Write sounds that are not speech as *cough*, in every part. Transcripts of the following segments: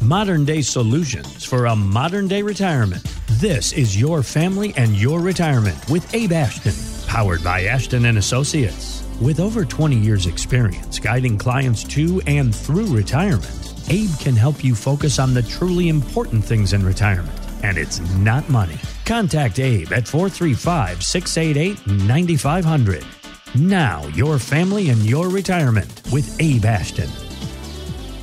modern day solutions for a modern day retirement. This is your family and your retirement with Abe Ashton, powered by Ashton and Associates. With over 20 years experience guiding clients to and through retirement, Abe can help you focus on the truly important things in retirement, and it's not money. Contact Abe at 435 688 9500. Now, your family and your retirement with Abe Ashton.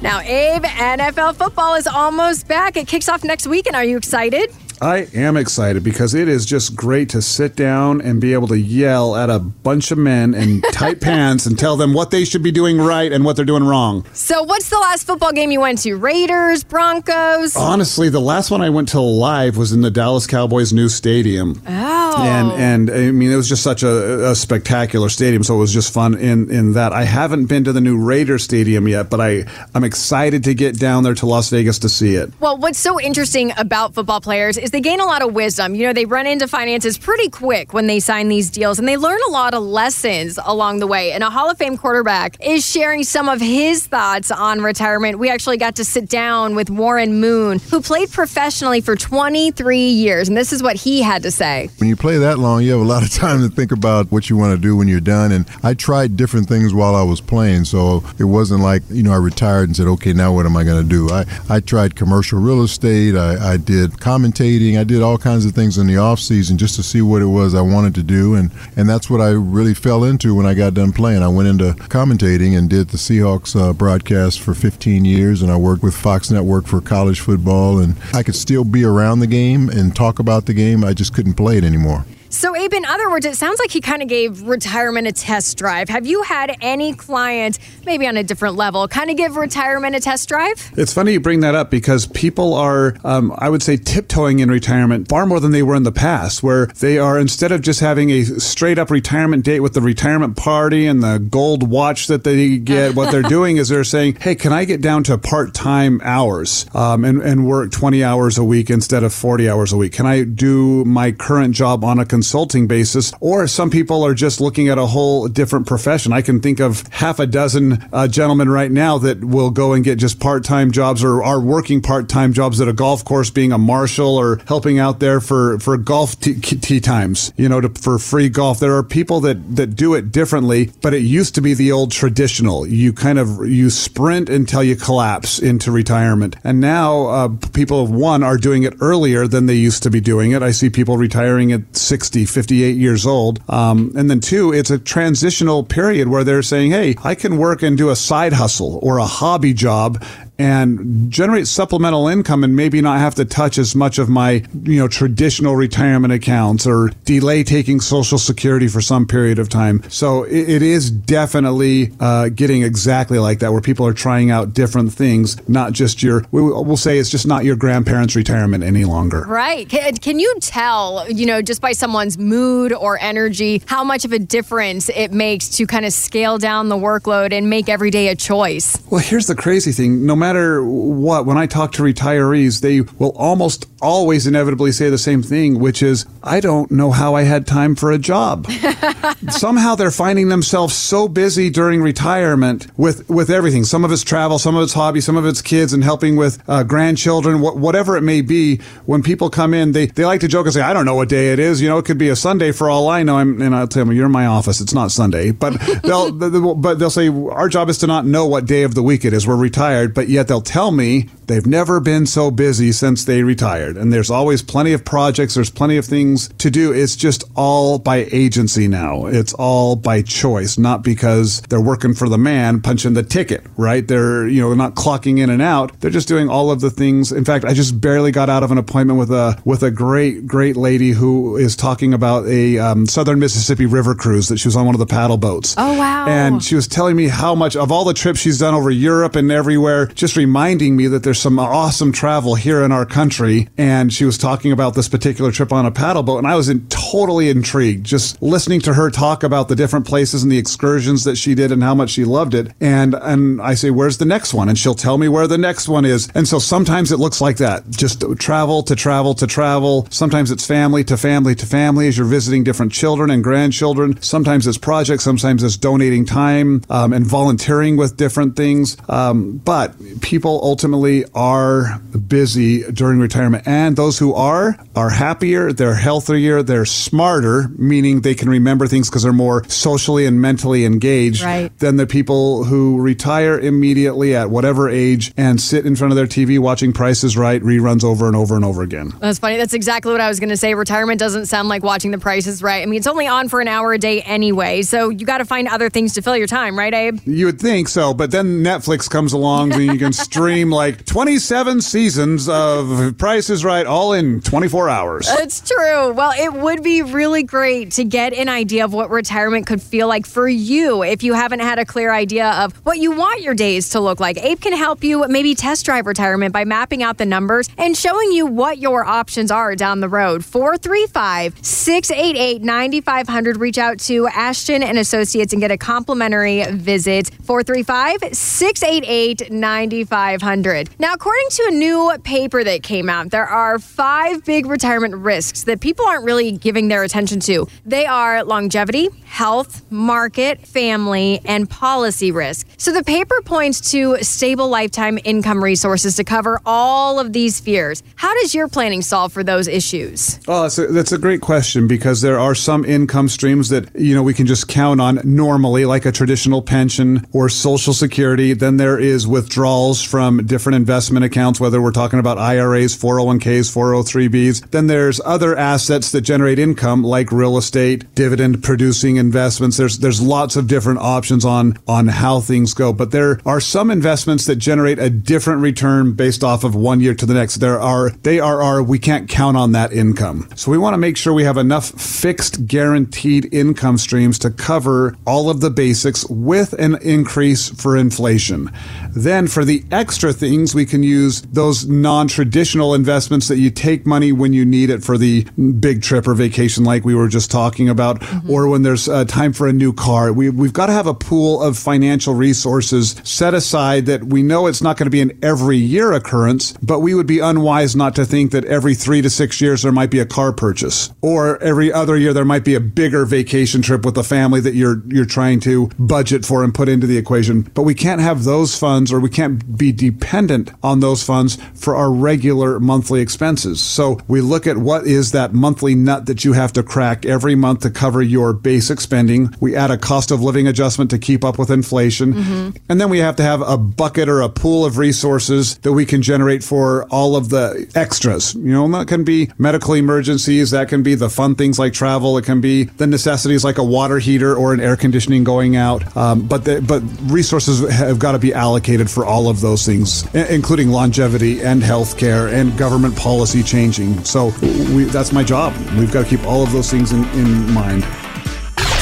Now, Abe, NFL football is almost back. It kicks off next week, and are you excited? I am excited because it is just great to sit down and be able to yell at a bunch of men in *laughs* tight pants and tell them what they should be doing right and what they're doing wrong. So, what's the last football game you went to? Raiders, Broncos? Honestly, the last one I went to live was in the Dallas Cowboys' new stadium. Oh. And oh. and I mean it was just such a, a spectacular stadium, so it was just fun in in that. I haven't been to the new Raider Stadium yet, but I I'm excited to get down there to Las Vegas to see it. Well, what's so interesting about football players is they gain a lot of wisdom. You know, they run into finances pretty quick when they sign these deals, and they learn a lot of lessons along the way. And a Hall of Fame quarterback is sharing some of his thoughts on retirement. We actually got to sit down with Warren Moon, who played professionally for 23 years, and this is what he had to say. When you play that long, you have a lot of *laughs* time to think about what you want to do when you're done. And I tried different things while I was playing, so it wasn't like you know I retired and said, okay, now what am I going to do? I I tried commercial real estate. I, I did commentating. I did all kinds of things in the off season just to see what it was I wanted to do, and and that's what I really fell into when I got done playing. I went into commentating and did the Seahawks uh, broadcast for 15 years, and I worked with Fox Network for college football, and I could still be around the game and talk about the game. I just couldn't play it anymore. So, Abe, in other words, it sounds like he kind of gave retirement a test drive. Have you had any client, maybe on a different level, kind of give retirement a test drive? It's funny you bring that up because people are, um, I would say, tiptoeing in retirement far more than they were in the past, where they are, instead of just having a straight up retirement date with the retirement party and the gold watch that they get, what they're *laughs* doing is they're saying, hey, can I get down to part time hours um, and, and work 20 hours a week instead of 40 hours a week? Can I do my current job on a consulting basis, or some people are just looking at a whole different profession. I can think of half a dozen uh, gentlemen right now that will go and get just part time jobs or are working part time jobs at a golf course, being a marshal or helping out there for for golf tea, tea times. You know, to, for free golf. There are people that that do it differently, but it used to be the old traditional. You kind of you sprint until you collapse into retirement, and now uh, people one are doing it earlier than they used to be doing it. I see people retiring at 60 60, 58 years old. Um, and then two, it's a transitional period where they're saying, hey, I can work and do a side hustle or a hobby job and generate supplemental income and maybe not have to touch as much of my you know traditional retirement accounts or delay taking social security for some period of time. So it, it is definitely uh, getting exactly like that where people are trying out different things not just your we'll say it's just not your grandparents retirement any longer. Right. Can, can you tell you know just by someone's mood or energy how much of a difference it makes to kind of scale down the workload and make every day a choice? Well here's the crazy thing. No matter matter what, when I talk to retirees, they will almost always inevitably say the same thing, which is, I don't know how I had time for a job. *laughs* Somehow they're finding themselves so busy during retirement with, with everything. Some of it's travel, some of it's hobby, some of it's kids and helping with uh, grandchildren, wh- whatever it may be. When people come in, they, they like to joke and say, I don't know what day it is. You know, it could be a Sunday for all I know. I'm, and I'll tell them, you're in my office. It's not Sunday. But *laughs* they'll, but they'll say, our job is to not know what day of the week it is. We're retired, but yet they'll tell me they've never been so busy since they retired. And there's always plenty of projects, there's plenty of things to do. It's just all by agency now. It's all by choice, not because they're working for the man punching the ticket, right? They're, you know, not clocking in and out. They're just doing all of the things. In fact, I just barely got out of an appointment with a with a great great lady who is talking about a um, Southern Mississippi River cruise that she was on one of the paddle boats. Oh wow. And she was telling me how much of all the trips she's done over Europe and everywhere, just reminding me that there's some awesome travel here in our country. And she was talking about this particular trip on a paddle boat, and I was in, totally intrigued just listening to her talk about the different places and the excursions that she did and how much she loved it. And and I say, "Where's the next one?" And she'll tell me where the next one is. And so sometimes it looks like that, just travel to travel to travel. Sometimes it's family to family to family as you're visiting different children and grandchildren. Sometimes it's projects. Sometimes it's donating time um, and volunteering with different things. Um, but people ultimately are busy during retirement. And those who are, are happier, they're healthier, they're smarter, meaning they can remember things because they're more socially and mentally engaged right. than the people who retire immediately at whatever age and sit in front of their TV watching Price is Right reruns over and over and over again. That's funny. That's exactly what I was going to say. Retirement doesn't sound like watching The Price is Right. I mean, it's only on for an hour a day anyway, so you got to find other things to fill your time, right, Abe? You would think so, but then Netflix comes along and you can *laughs* stream like 27 seasons of Price is Right all in 24 hours. It's true. Well, it would be really great to get an idea of what retirement could feel like for you if you haven't had a clear idea of what you want your days to look like. Abe can help you maybe test drive retirement by mapping out the numbers and showing you what your options are down the road. 435 688 9500. Reach out to Ashton and Associates and get a complimentary visit. 435 688 9500. Now, according to a new paper that came out, there are five big retirement risks that people aren't really giving their attention to. They are longevity, health, market, family, and policy risk. So the paper points to stable lifetime income resources to cover all of these fears. How does your planning solve for those issues? Oh, that's a, that's a great question because there are some income streams that you know we can just count on normally, like a traditional pension or Social Security. Then there is withdrawals from different investment accounts, whether we're talking about IRAs, 401ks, 403bs. Then there's other assets that generate income, like real estate, dividend producing investments. There's there's lots of different options on on how things go, but there are some investments that generate a different return based off of one year to the next. There are they are our we can't count on that income. So we want to make sure we have enough fixed guaranteed income streams to cover all of the basics with an increase for inflation. Then for the extra things, we can use those non-traditional investments that you take money when you need it for the big trip or vacation, like we were just talking about, mm-hmm. or when there's uh, time for a new car. We, we've got to have a pool of financial resources set aside that we know it's not going to be an every year occurrence, but we would be unwise not to think that every three to six years there might be a car purchase, or every other year there might be a bigger vacation trip with the family that you're you're trying to budget for and put into the equation. But we can't have those funds, or we can't be dependent on those funds for our regular monthly expenses. So we look at what is that monthly nut that you have to crack every month to cover your basic spending. We add a cost of living adjustment to keep up with inflation, mm-hmm. and then we have to have a bucket or a pool of resources that we can generate for all of the extras. You know, that can be medical emergencies, that can be the fun things like travel, it can be the necessities like a water heater or an air conditioning going out. Um, but the, but resources have got to be allocated for all of those things, including longevity and health care and government policy changing. So we, that's my job. We've got to keep all of those things in, in mind.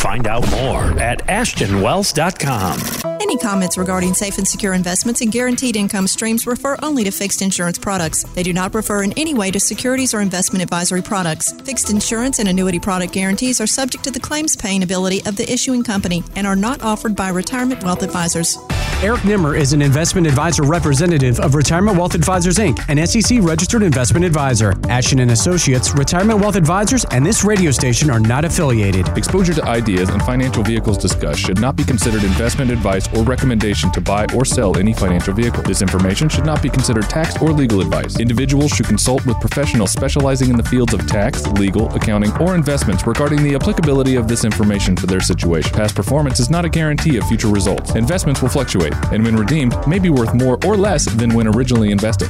Find out more at ashtonwealth.com. Any comments regarding safe and secure investments and guaranteed income streams refer only to fixed insurance products. They do not refer in any way to securities or investment advisory products. Fixed insurance and annuity product guarantees are subject to the claims paying ability of the issuing company and are not offered by retirement wealth advisors. Eric Nimmer is an investment advisor representative of Retirement Wealth Advisors Inc., an SEC registered investment advisor. Ashton and Associates, Retirement Wealth Advisors, and this radio station are not affiliated. Exposure to ideas and financial vehicles discussed should not be considered investment advice or recommendation to buy or sell any financial vehicle. This information should not be considered tax or legal advice. Individuals should consult with professionals specializing in the fields of tax, legal, accounting, or investments regarding the applicability of this information to their situation. Past performance is not a guarantee of future results. Investments will fluctuate and when redeemed may be worth more or less than when originally invested.